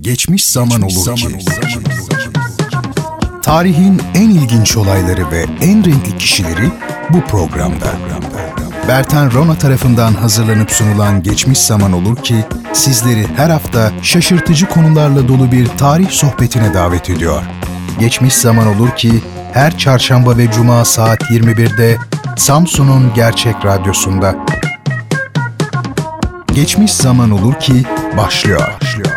Geçmiş zaman olur ki. Tarihin en ilginç olayları ve en renkli kişileri bu programda. Bertan Rona tarafından hazırlanıp sunulan Geçmiş Zaman Olur ki sizleri her hafta şaşırtıcı konularla dolu bir tarih sohbetine davet ediyor. Geçmiş Zaman Olur ki her çarşamba ve cuma saat 21'de Samsun'un Gerçek Radyosu'nda. Geçmiş Zaman Olur ki başlıyor. başlıyor.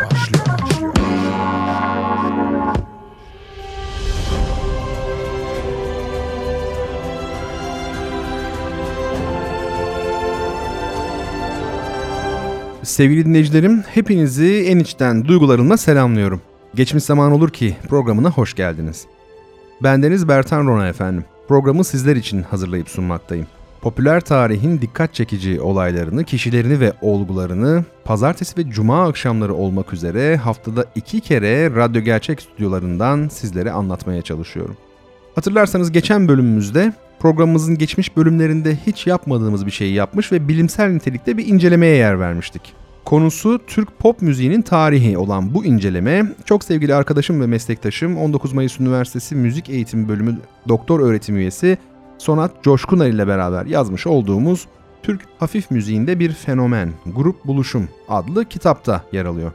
Sevgili dinleyicilerim, hepinizi en içten duygularımla selamlıyorum. Geçmiş zaman olur ki programına hoş geldiniz. Bendeniz Bertan Rona efendim. Programı sizler için hazırlayıp sunmaktayım. Popüler tarihin dikkat çekici olaylarını, kişilerini ve olgularını pazartesi ve cuma akşamları olmak üzere haftada iki kere Radyo Gerçek stüdyolarından sizlere anlatmaya çalışıyorum. Hatırlarsanız geçen bölümümüzde programımızın geçmiş bölümlerinde hiç yapmadığımız bir şeyi yapmış ve bilimsel nitelikte bir incelemeye yer vermiştik. Konusu Türk pop müziğinin tarihi olan bu inceleme çok sevgili arkadaşım ve meslektaşım 19 Mayıs Üniversitesi Müzik Eğitimi Bölümü doktor öğretim üyesi Sonat Coşkuner ile beraber yazmış olduğumuz Türk hafif müziğinde bir fenomen, grup buluşum adlı kitapta yer alıyor.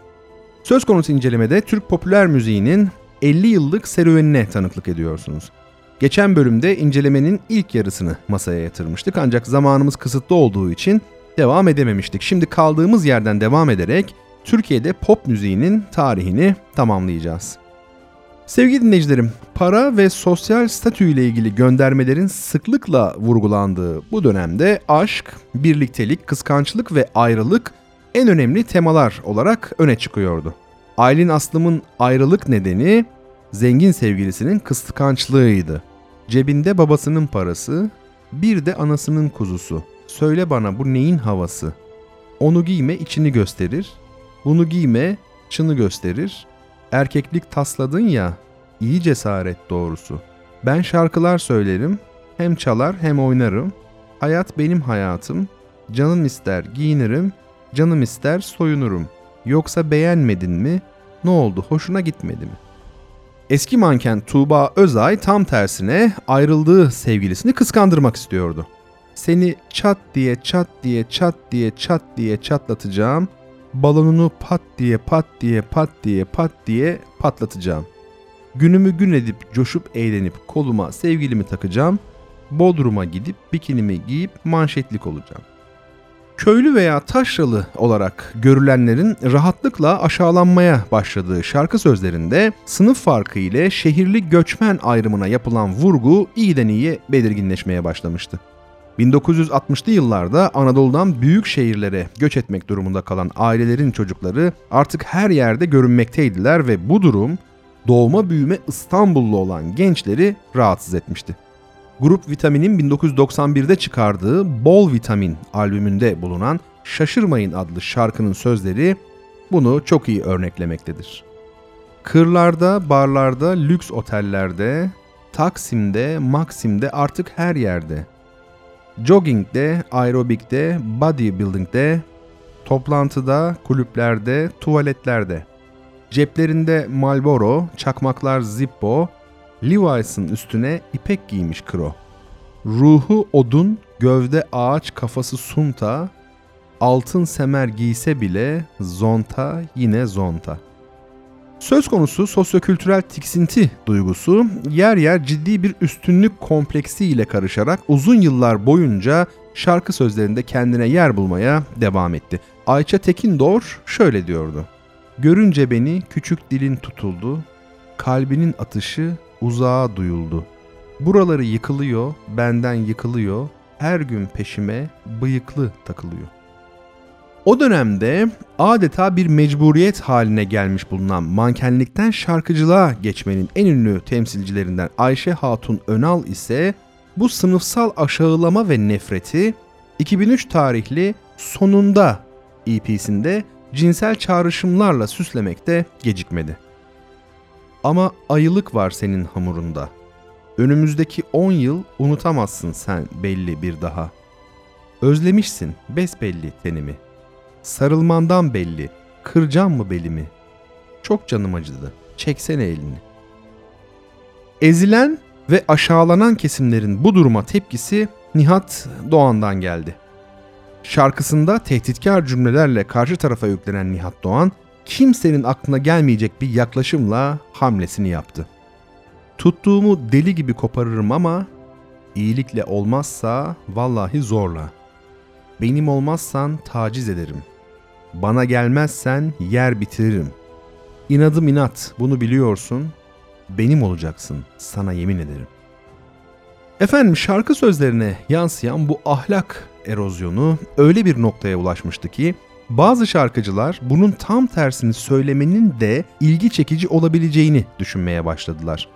Söz konusu incelemede Türk popüler müziğinin 50 yıllık serüvenine tanıklık ediyorsunuz. Geçen bölümde incelemenin ilk yarısını masaya yatırmıştık ancak zamanımız kısıtlı olduğu için devam edememiştik. Şimdi kaldığımız yerden devam ederek Türkiye'de pop müziğinin tarihini tamamlayacağız. Sevgili dinleyicilerim, para ve sosyal statü ile ilgili göndermelerin sıklıkla vurgulandığı bu dönemde aşk, birliktelik, kıskançlık ve ayrılık en önemli temalar olarak öne çıkıyordu. Aylin Aslım'ın ayrılık nedeni zengin sevgilisinin kıskançlığıydı. Cebinde babasının parası, bir de anasının kuzusu. Söyle bana bu neyin havası? Onu giyme içini gösterir, bunu giyme çını gösterir. Erkeklik tasladın ya, iyi cesaret doğrusu. Ben şarkılar söylerim, hem çalar hem oynarım. Hayat benim hayatım, canım ister giyinirim, canım ister soyunurum. Yoksa beğenmedin mi? Ne oldu hoşuna gitmedi mi?'' Eski manken Tuğba Özay tam tersine ayrıldığı sevgilisini kıskandırmak istiyordu. Seni çat diye çat diye çat diye çat diye çatlatacağım. Balonunu pat diye pat diye pat diye pat diye patlatacağım. Günümü gün edip coşup eğlenip koluma sevgilimi takacağım. Bodrum'a gidip bikinimi giyip manşetlik olacağım köylü veya taşralı olarak görülenlerin rahatlıkla aşağılanmaya başladığı şarkı sözlerinde sınıf farkı ile şehirli göçmen ayrımına yapılan vurgu iyiden iyiye belirginleşmeye başlamıştı. 1960'lı yıllarda Anadolu'dan büyük şehirlere göç etmek durumunda kalan ailelerin çocukları artık her yerde görünmekteydiler ve bu durum doğma büyüme İstanbullu olan gençleri rahatsız etmişti. Grup Vitamin'in 1991'de çıkardığı Bol Vitamin albümünde bulunan Şaşırmayın adlı şarkının sözleri bunu çok iyi örneklemektedir. Kırlarda, barlarda, lüks otellerde, Taksim'de, Maksim'de artık her yerde. Jogging'de, aerobikte, bodybuilding'de, toplantıda, kulüplerde, tuvaletlerde. Ceplerinde Marlboro, çakmaklar Zippo, Levi's'ın üstüne ipek giymiş Kro. Ruhu odun, gövde ağaç, kafası sunta, altın semer giyse bile zonta yine zonta. Söz konusu sosyokültürel tiksinti duygusu yer yer ciddi bir üstünlük kompleksi ile karışarak uzun yıllar boyunca şarkı sözlerinde kendine yer bulmaya devam etti. Ayça Tekindor şöyle diyordu. Görünce beni küçük dilin tutuldu, kalbinin atışı uzağa duyuldu. Buraları yıkılıyor, benden yıkılıyor, her gün peşime bıyıklı takılıyor. O dönemde adeta bir mecburiyet haline gelmiş bulunan mankenlikten şarkıcılığa geçmenin en ünlü temsilcilerinden Ayşe Hatun Önal ise bu sınıfsal aşağılama ve nefreti 2003 tarihli Sonunda EP'sinde cinsel çağrışımlarla süslemekte gecikmedi. Ama ayılık var senin hamurunda. Önümüzdeki on yıl unutamazsın sen belli bir daha. Özlemişsin besbelli tenimi. Sarılmandan belli, kırcan mı belimi? Çok canım acıdı. Çeksene elini. Ezilen ve aşağılanan kesimlerin bu duruma tepkisi Nihat Doğan'dan geldi. Şarkısında tehditkar cümlelerle karşı tarafa yüklenen Nihat Doğan, kimsenin aklına gelmeyecek bir yaklaşımla hamlesini yaptı. Tuttuğumu deli gibi koparırım ama iyilikle olmazsa vallahi zorla. Benim olmazsan taciz ederim. Bana gelmezsen yer bitiririm. İnadım inat, bunu biliyorsun. Benim olacaksın, sana yemin ederim. Efendim şarkı sözlerine yansıyan bu ahlak erozyonu öyle bir noktaya ulaşmıştı ki bazı şarkıcılar bunun tam tersini söylemenin de ilgi çekici olabileceğini düşünmeye başladılar.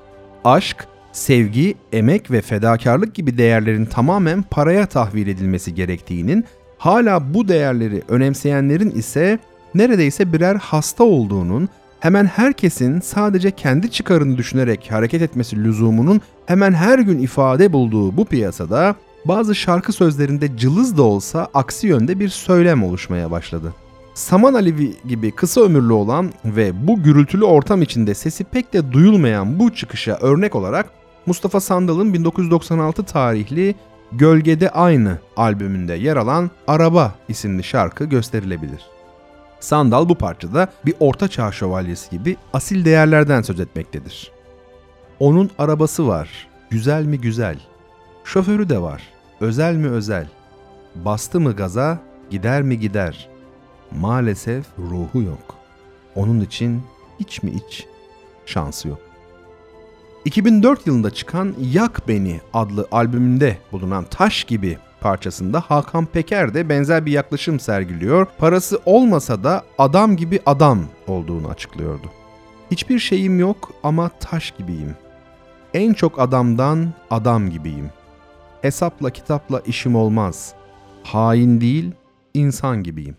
Aşk, sevgi, emek ve fedakarlık gibi değerlerin tamamen paraya tahvil edilmesi gerektiğinin, hala bu değerleri önemseyenlerin ise neredeyse birer hasta olduğunun, hemen herkesin sadece kendi çıkarını düşünerek hareket etmesi lüzumunun hemen her gün ifade bulduğu bu piyasada bazı şarkı sözlerinde cılız da olsa aksi yönde bir söylem oluşmaya başladı. Saman Alevi gibi kısa ömürlü olan ve bu gürültülü ortam içinde sesi pek de duyulmayan bu çıkışa örnek olarak Mustafa Sandal'ın 1996 tarihli Gölgede Aynı albümünde yer alan Araba isimli şarkı gösterilebilir. Sandal bu parçada bir orta çağ şövalyesi gibi asil değerlerden söz etmektedir. Onun arabası var, güzel mi güzel. Şoförü de var, özel mi özel. Bastı mı gaza, gider mi gider. Maalesef ruhu yok. Onun için iç mi iç, şansı yok. 2004 yılında çıkan Yak Beni adlı albümünde bulunan Taş gibi parçasında Hakan Peker de benzer bir yaklaşım sergiliyor. Parası olmasa da adam gibi adam olduğunu açıklıyordu. Hiçbir şeyim yok ama taş gibiyim. En çok adamdan adam gibiyim. Hesapla kitapla işim olmaz. Hain değil, insan gibiyim.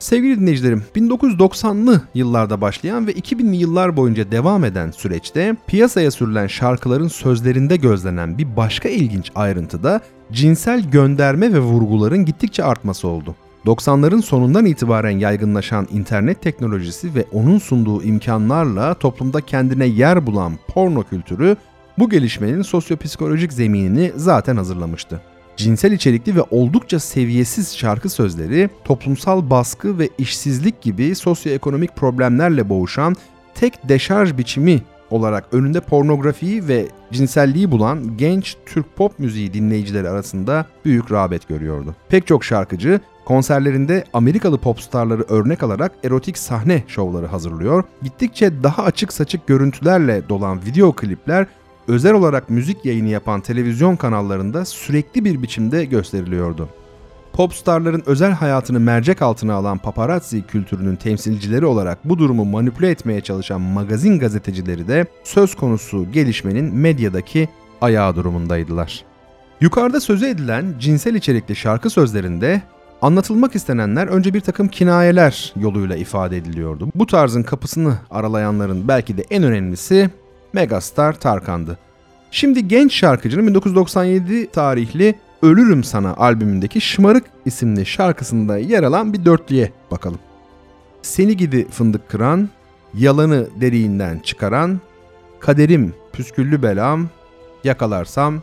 Sevgili dinleyicilerim, 1990'lı yıllarda başlayan ve 2000'li yıllar boyunca devam eden süreçte piyasaya sürülen şarkıların sözlerinde gözlenen bir başka ilginç ayrıntı da cinsel gönderme ve vurguların gittikçe artması oldu. 90'ların sonundan itibaren yaygınlaşan internet teknolojisi ve onun sunduğu imkanlarla toplumda kendine yer bulan porno kültürü bu gelişmenin sosyopsikolojik zeminini zaten hazırlamıştı cinsel içerikli ve oldukça seviyesiz şarkı sözleri, toplumsal baskı ve işsizlik gibi sosyoekonomik problemlerle boğuşan tek deşarj biçimi olarak önünde pornografiyi ve cinselliği bulan genç Türk pop müziği dinleyicileri arasında büyük rağbet görüyordu. Pek çok şarkıcı konserlerinde Amerikalı popstarları örnek alarak erotik sahne şovları hazırlıyor. Gittikçe daha açık saçık görüntülerle dolan video klipler özel olarak müzik yayını yapan televizyon kanallarında sürekli bir biçimde gösteriliyordu. Popstarların özel hayatını mercek altına alan paparazzi kültürünün temsilcileri olarak bu durumu manipüle etmeye çalışan magazin gazetecileri de söz konusu gelişmenin medyadaki ayağı durumundaydılar. Yukarıda sözü edilen cinsel içerikli şarkı sözlerinde anlatılmak istenenler önce bir takım kinayeler yoluyla ifade ediliyordu. Bu tarzın kapısını aralayanların belki de en önemlisi megastar Tarkan'dı. Şimdi genç şarkıcının 1997 tarihli Ölürüm Sana albümündeki Şımarık isimli şarkısında yer alan bir dörtlüye bakalım. Seni gidi fındık kıran, yalanı deriğinden çıkaran, kaderim püsküllü belam, yakalarsam...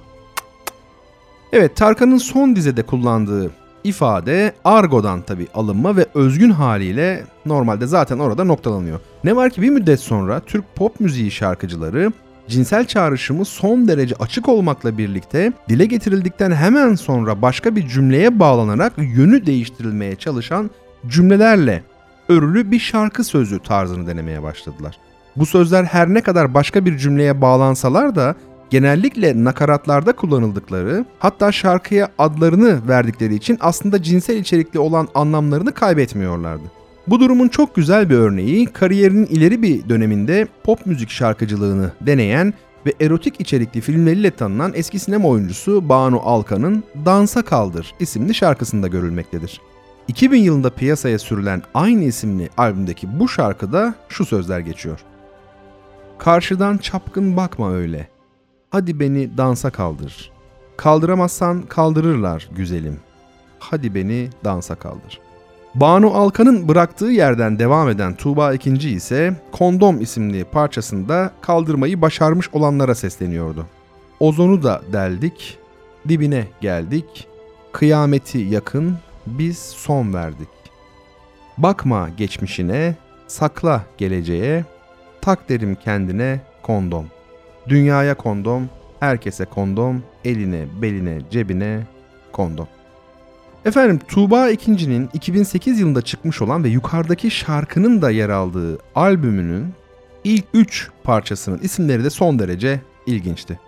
Evet Tarkan'ın son dizede kullandığı ifade argodan tabi alınma ve özgün haliyle normalde zaten orada noktalanıyor. Ne var ki bir müddet sonra Türk pop müziği şarkıcıları cinsel çağrışımı son derece açık olmakla birlikte dile getirildikten hemen sonra başka bir cümleye bağlanarak yönü değiştirilmeye çalışan cümlelerle örülü bir şarkı sözü tarzını denemeye başladılar. Bu sözler her ne kadar başka bir cümleye bağlansalar da genellikle nakaratlarda kullanıldıkları, hatta şarkıya adlarını verdikleri için aslında cinsel içerikli olan anlamlarını kaybetmiyorlardı. Bu durumun çok güzel bir örneği kariyerinin ileri bir döneminde pop müzik şarkıcılığını deneyen ve erotik içerikli filmleriyle tanınan eski sinema oyuncusu Banu Alkan'ın Dansa Kaldır isimli şarkısında görülmektedir. 2000 yılında piyasaya sürülen aynı isimli albümdeki bu şarkıda şu sözler geçiyor. Karşıdan çapkın bakma öyle. Hadi beni dansa kaldır. Kaldıramazsan kaldırırlar güzelim. Hadi beni dansa kaldır. Banu Alkan'ın bıraktığı yerden devam eden Tuğba ikinci ise Kondom isimli parçasında kaldırmayı başarmış olanlara sesleniyordu. Ozonu da deldik, dibine geldik, kıyameti yakın, biz son verdik. Bakma geçmişine, sakla geleceğe, tak derim kendine kondom. Dünyaya kondom, herkese kondom, eline, beline, cebine kondom. Efendim Tuğba İkinci'nin 2008 yılında çıkmış olan ve yukarıdaki şarkının da yer aldığı albümünün ilk 3 parçasının isimleri de son derece ilginçti.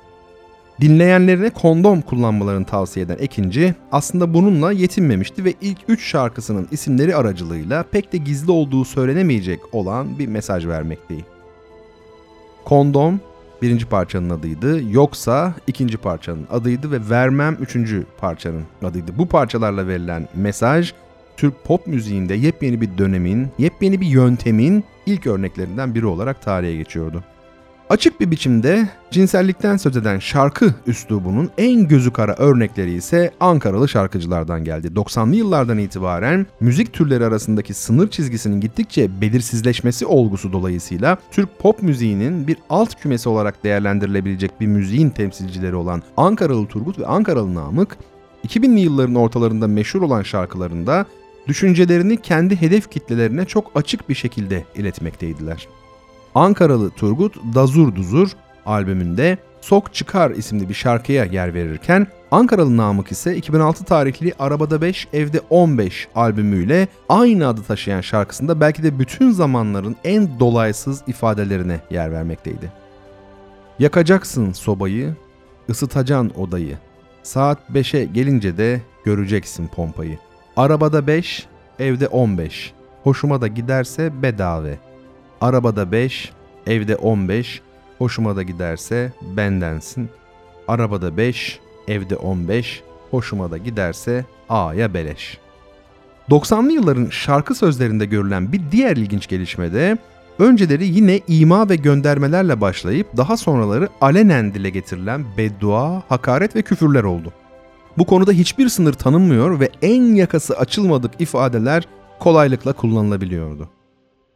Dinleyenlerine kondom kullanmalarını tavsiye eden Ekinci aslında bununla yetinmemişti ve ilk 3 şarkısının isimleri aracılığıyla pek de gizli olduğu söylenemeyecek olan bir mesaj vermekteydi. Kondom birinci parçanın adıydı. Yoksa ikinci parçanın adıydı ve Vermem üçüncü parçanın adıydı. Bu parçalarla verilen mesaj Türk pop müziğinde yepyeni bir dönemin, yepyeni bir yöntemin ilk örneklerinden biri olarak tarihe geçiyordu. Açık bir biçimde cinsellikten söz eden şarkı üslubunun en gözü kara örnekleri ise Ankaralı şarkıcılardan geldi. 90'lı yıllardan itibaren müzik türleri arasındaki sınır çizgisinin gittikçe belirsizleşmesi olgusu dolayısıyla Türk pop müziğinin bir alt kümesi olarak değerlendirilebilecek bir müziğin temsilcileri olan Ankaralı Turgut ve Ankaralı Namık 2000'li yılların ortalarında meşhur olan şarkılarında düşüncelerini kendi hedef kitlelerine çok açık bir şekilde iletmekteydiler. Ankaralı Turgut Dazur Duzur albümünde Sok Çıkar isimli bir şarkıya yer verirken Ankaralı Namık ise 2006 tarihli Arabada 5 Evde 15 albümüyle aynı adı taşıyan şarkısında belki de bütün zamanların en dolaysız ifadelerine yer vermekteydi. Yakacaksın sobayı, ısıtacaksın odayı. Saat 5'e gelince de göreceksin pompayı. Arabada 5, evde 15. Hoşuma da giderse bedave.'' Arabada 5, evde 15, hoşuma da giderse bendensin. Arabada 5, evde 15, hoşuma da giderse A'ya beleş. 90'lı yılların şarkı sözlerinde görülen bir diğer ilginç gelişme de önceleri yine ima ve göndermelerle başlayıp daha sonraları alenen dile getirilen beddua, hakaret ve küfürler oldu. Bu konuda hiçbir sınır tanınmıyor ve en yakası açılmadık ifadeler kolaylıkla kullanılabiliyordu.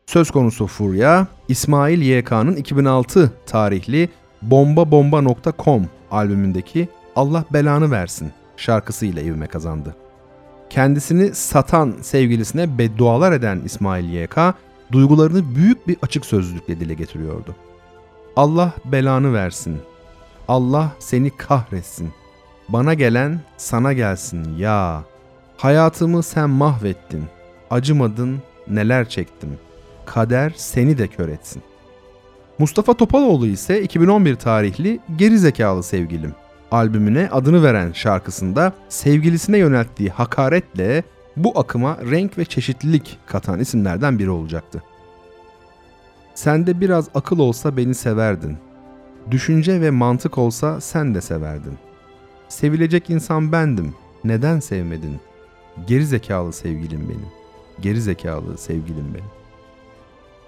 Söz konusu furya, İsmail YK'nın 2006 tarihli bombabomba.com albümündeki Allah belanı versin şarkısıyla ivme kazandı. Kendisini satan sevgilisine beddualar eden İsmail YK, duygularını büyük bir açık sözlükle dile getiriyordu. Allah belanı versin. Allah seni kahretsin. Bana gelen sana gelsin ya. Hayatımı sen mahvettin. Acımadın, neler çektim.'' Kader seni de kör etsin. Mustafa Topaloğlu ise 2011 tarihli Geri Zekalı Sevgilim albümüne adını veren şarkısında sevgilisine yönelttiği hakaretle bu akıma renk ve çeşitlilik katan isimlerden biri olacaktı. Sende biraz akıl olsa beni severdin. Düşünce ve mantık olsa sen de severdin. Sevilecek insan bendim. Neden sevmedin? Geri zekalı sevgilim benim. Geri zekalı sevgilim benim.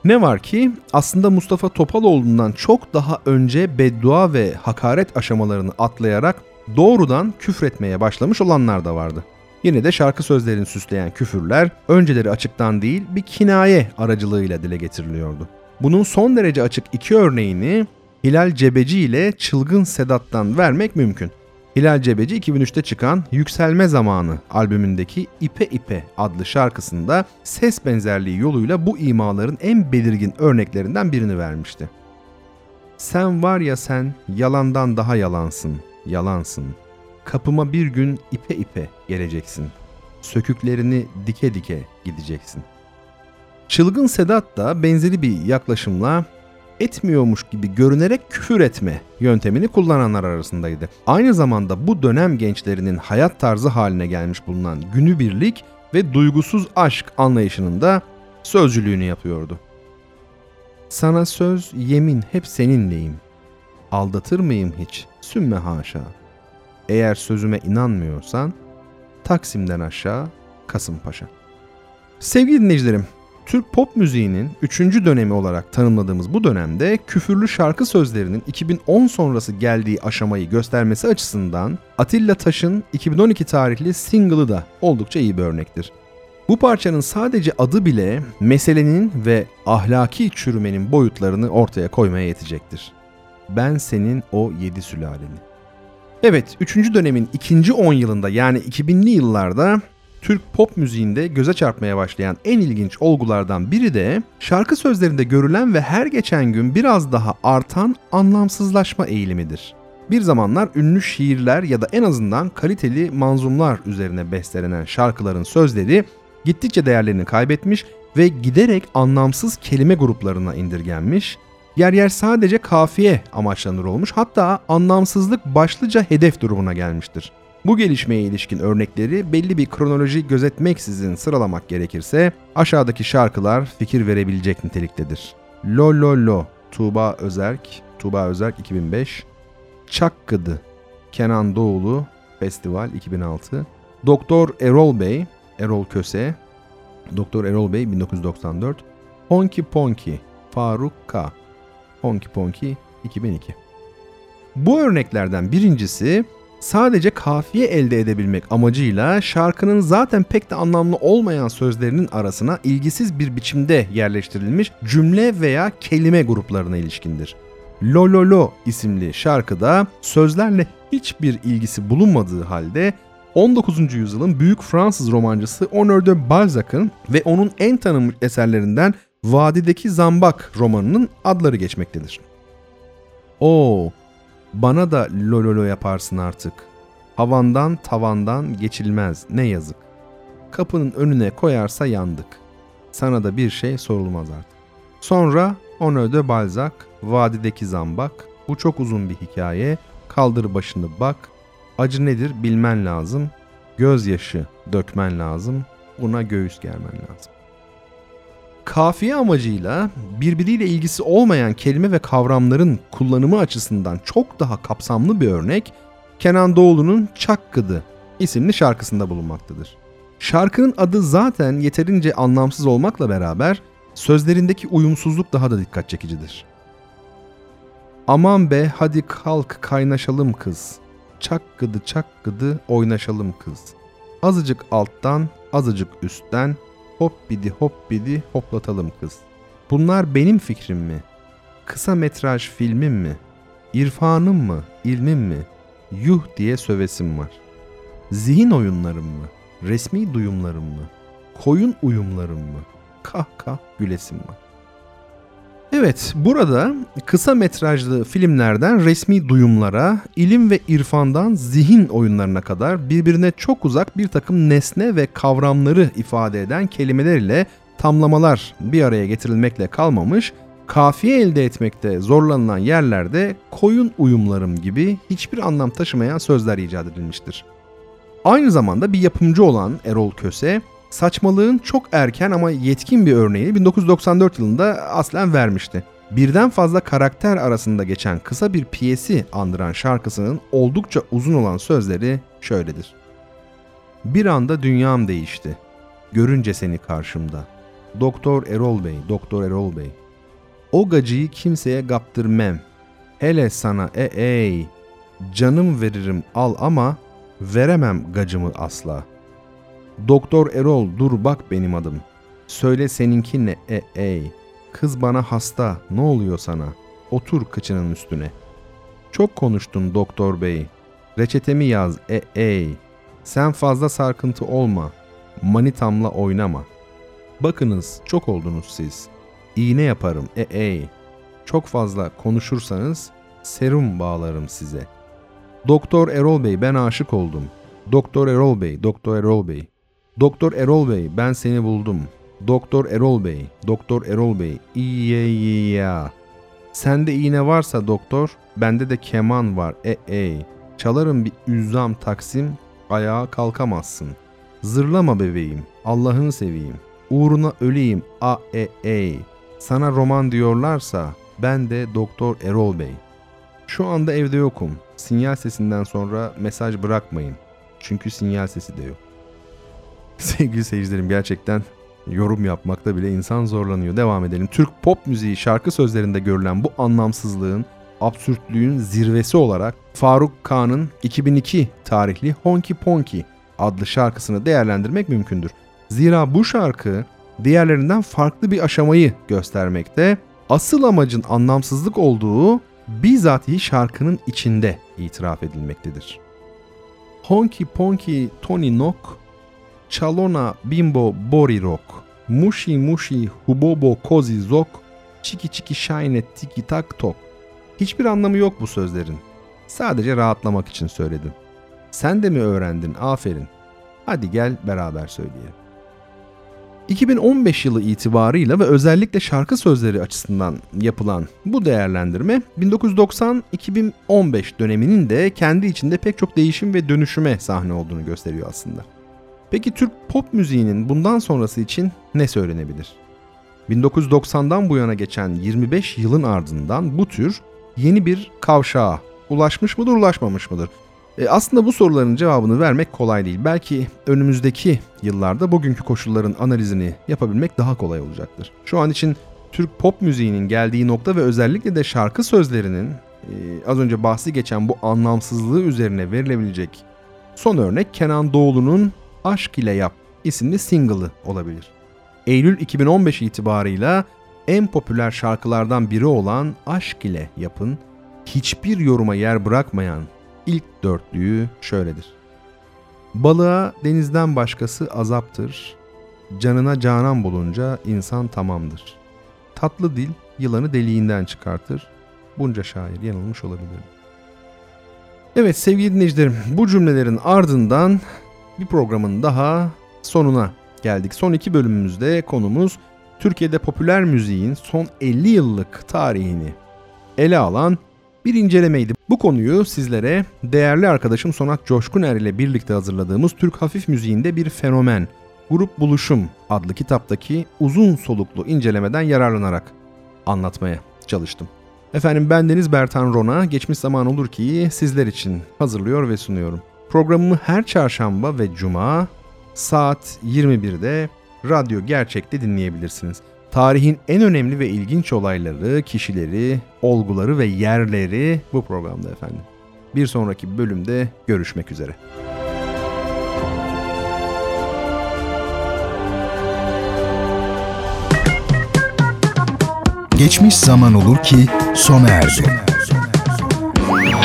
Ne var ki aslında Mustafa Topaloğlu'ndan çok daha önce beddua ve hakaret aşamalarını atlayarak doğrudan küfretmeye başlamış olanlar da vardı. Yine de şarkı sözlerini süsleyen küfürler önceleri açıktan değil bir kinaye aracılığıyla dile getiriliyordu. Bunun son derece açık iki örneğini Hilal Cebeci ile Çılgın Sedat'tan vermek mümkün. Hilal Cebeci 2003'te çıkan Yükselme Zamanı albümündeki İpe İpe adlı şarkısında ses benzerliği yoluyla bu imaların en belirgin örneklerinden birini vermişti. Sen var ya sen yalandan daha yalansın, yalansın. Kapıma bir gün ipe ipe geleceksin. Söküklerini dike dike gideceksin. Çılgın Sedat da benzeri bir yaklaşımla etmiyormuş gibi görünerek küfür etme yöntemini kullananlar arasındaydı. Aynı zamanda bu dönem gençlerinin hayat tarzı haline gelmiş bulunan günübirlik ve duygusuz aşk anlayışının da sözcülüğünü yapıyordu. Sana söz, yemin hep seninleyim. Aldatır mıyım hiç? Sümme haşa. Eğer sözüme inanmıyorsan Taksim'den aşağı Kasımpaşa. Sevgili dinleyicilerim, Türk pop müziğinin 3. dönemi olarak tanımladığımız bu dönemde küfürlü şarkı sözlerinin 2010 sonrası geldiği aşamayı göstermesi açısından Atilla Taş'ın 2012 tarihli single'ı da oldukça iyi bir örnektir. Bu parçanın sadece adı bile meselenin ve ahlaki çürümenin boyutlarını ortaya koymaya yetecektir. Ben senin o yedi sülaleni. Evet, 3. dönemin ikinci 10 yılında yani 2000'li yıllarda Türk pop müziğinde göze çarpmaya başlayan en ilginç olgulardan biri de şarkı sözlerinde görülen ve her geçen gün biraz daha artan anlamsızlaşma eğilimidir. Bir zamanlar ünlü şiirler ya da en azından kaliteli manzumlar üzerine bestelenen şarkıların sözleri gittikçe değerlerini kaybetmiş ve giderek anlamsız kelime gruplarına indirgenmiş, yer yer sadece kafiye amaçlanır olmuş hatta anlamsızlık başlıca hedef durumuna gelmiştir. Bu gelişmeye ilişkin örnekleri belli bir kronoloji gözetmeksizin sıralamak gerekirse aşağıdaki şarkılar fikir verebilecek niteliktedir. Lo Lo Lo Tuğba Özerk, Tuğba Özerk 2005, Çakkıdı Kenan Doğulu Festival 2006, Doktor Erol Bey, Erol Köse, Doktor Erol Bey 1994, Honky Ponky Faruk K. Honky Ponky 2002. Bu örneklerden birincisi sadece kafiye elde edebilmek amacıyla şarkının zaten pek de anlamlı olmayan sözlerinin arasına ilgisiz bir biçimde yerleştirilmiş cümle veya kelime gruplarına ilişkindir. Lo Lo Lo isimli şarkıda sözlerle hiçbir ilgisi bulunmadığı halde 19. yüzyılın büyük Fransız romancısı Honor de Balzac'ın ve onun en tanınmış eserlerinden Vadideki Zambak romanının adları geçmektedir. Oo, bana da lololo yaparsın artık. Havandan tavandan geçilmez ne yazık. Kapının önüne koyarsa yandık. Sana da bir şey sorulmaz artık. Sonra Honor de Balzac, Vadideki Zambak. Bu çok uzun bir hikaye. Kaldır başını bak. Acı nedir bilmen lazım. Gözyaşı dökmen lazım. Buna göğüs germen lazım. Kafiye amacıyla birbiriyle ilgisi olmayan kelime ve kavramların kullanımı açısından çok daha kapsamlı bir örnek Kenan Doğulu'nun Çakkıdı isimli şarkısında bulunmaktadır. Şarkının adı zaten yeterince anlamsız olmakla beraber sözlerindeki uyumsuzluk daha da dikkat çekicidir. Aman be hadi kalk kaynaşalım kız. Çakkıdı çakkıdı oynaşalım kız. Azıcık alttan azıcık üstten hop bidi hop bidi hoplatalım kız. Bunlar benim fikrim mi? Kısa metraj filmim mi? İrfanım mı? ilmim mi? Yuh diye sövesim var. Zihin oyunlarım mı? Resmi duyumlarım mı? Koyun uyumlarım mı? Kah kah gülesim var. Evet, burada kısa metrajlı filmlerden resmi duyumlara, ilim ve irfandan zihin oyunlarına kadar birbirine çok uzak bir takım nesne ve kavramları ifade eden kelimeler ile tamlamalar bir araya getirilmekle kalmamış, kafiye elde etmekte zorlanılan yerlerde koyun uyumlarım gibi hiçbir anlam taşımayan sözler icat edilmiştir. Aynı zamanda bir yapımcı olan Erol Köse, saçmalığın çok erken ama yetkin bir örneğini 1994 yılında aslen vermişti. Birden fazla karakter arasında geçen kısa bir piyesi andıran şarkısının oldukça uzun olan sözleri şöyledir. Bir anda dünyam değişti. Görünce seni karşımda. Doktor Erol Bey, Doktor Erol Bey. O gacıyı kimseye gaptırmem. Hele sana e ey. Canım veririm al ama veremem gacımı asla.'' Doktor Erol dur bak benim adım. Söyle seninki ne e ey. Kız bana hasta ne oluyor sana? Otur kıçının üstüne. Çok konuştun doktor bey. Reçetemi yaz e ey. Sen fazla sarkıntı olma. Manitamla oynama. Bakınız çok oldunuz siz. İğne yaparım e ey. Çok fazla konuşursanız serum bağlarım size. Doktor Erol Bey ben aşık oldum. Doktor Erol Bey, Doktor Erol Bey. Doktor Erol Bey ben seni buldum. Doktor Erol Bey, Doktor Erol Bey. İyi iyi ya. Sende iğne varsa doktor, bende de keman var. E ey. Çalarım bir üzzam taksim, ayağa kalkamazsın. Zırlama bebeğim, Allah'ını seveyim. Uğruna öleyim, a e ey. Sana roman diyorlarsa ben de Doktor Erol Bey. Şu anda evde yokum. Sinyal sesinden sonra mesaj bırakmayın. Çünkü sinyal sesi de yok. Sevgili seyircilerim gerçekten yorum yapmakta bile insan zorlanıyor. Devam edelim. Türk pop müziği şarkı sözlerinde görülen bu anlamsızlığın, absürtlüğün zirvesi olarak Faruk Kağan'ın 2002 tarihli Honky Ponky adlı şarkısını değerlendirmek mümkündür. Zira bu şarkı diğerlerinden farklı bir aşamayı göstermekte. Asıl amacın anlamsızlık olduğu bizatihi şarkının içinde itiraf edilmektedir. Honky Ponky Tony Nok, Çalona Bimbo Bori Rock, Mushi Mushi Hubobo Kozi Zok, Çiki Çiki Shine Tiki Tak Tok. Hiçbir anlamı yok bu sözlerin. Sadece rahatlamak için söyledim. Sen de mi öğrendin? Aferin. Hadi gel beraber söyleyelim. 2015 yılı itibarıyla ve özellikle şarkı sözleri açısından yapılan bu değerlendirme 1990-2015 döneminin de kendi içinde pek çok değişim ve dönüşüme sahne olduğunu gösteriyor aslında. Peki Türk pop müziğinin bundan sonrası için ne söylenebilir? 1990'dan bu yana geçen 25 yılın ardından bu tür yeni bir kavşağa ulaşmış mıdır, ulaşmamış mıdır? E aslında bu soruların cevabını vermek kolay değil. Belki önümüzdeki yıllarda bugünkü koşulların analizini yapabilmek daha kolay olacaktır. Şu an için Türk pop müziğinin geldiği nokta ve özellikle de şarkı sözlerinin e, az önce bahsi geçen bu anlamsızlığı üzerine verilebilecek son örnek Kenan Doğulu'nun Aşk ile Yap isimli single'ı olabilir. Eylül 2015 itibarıyla en popüler şarkılardan biri olan Aşk ile Yap'ın hiçbir yoruma yer bırakmayan ilk dörtlüğü şöyledir. Balığa denizden başkası azaptır, canına canan bulunca insan tamamdır. Tatlı dil yılanı deliğinden çıkartır, bunca şair yanılmış olabilir. Evet sevgili dinleyicilerim bu cümlelerin ardından bir programın daha sonuna geldik. Son iki bölümümüzde konumuz Türkiye'de popüler müziğin son 50 yıllık tarihini ele alan bir incelemeydi. Bu konuyu sizlere değerli arkadaşım Sonat Coşkuner ile birlikte hazırladığımız Türk hafif müziğinde bir fenomen, Grup Buluşum adlı kitaptaki uzun soluklu incelemeden yararlanarak anlatmaya çalıştım. Efendim bendeniz Bertan Rona, geçmiş zaman olur ki sizler için hazırlıyor ve sunuyorum. Programımı her çarşamba ve cuma saat 21'de Radyo Gerçek'te dinleyebilirsiniz. Tarihin en önemli ve ilginç olayları, kişileri, olguları ve yerleri bu programda efendim. Bir sonraki bölümde görüşmek üzere. Geçmiş zaman olur ki sona erdi. Bu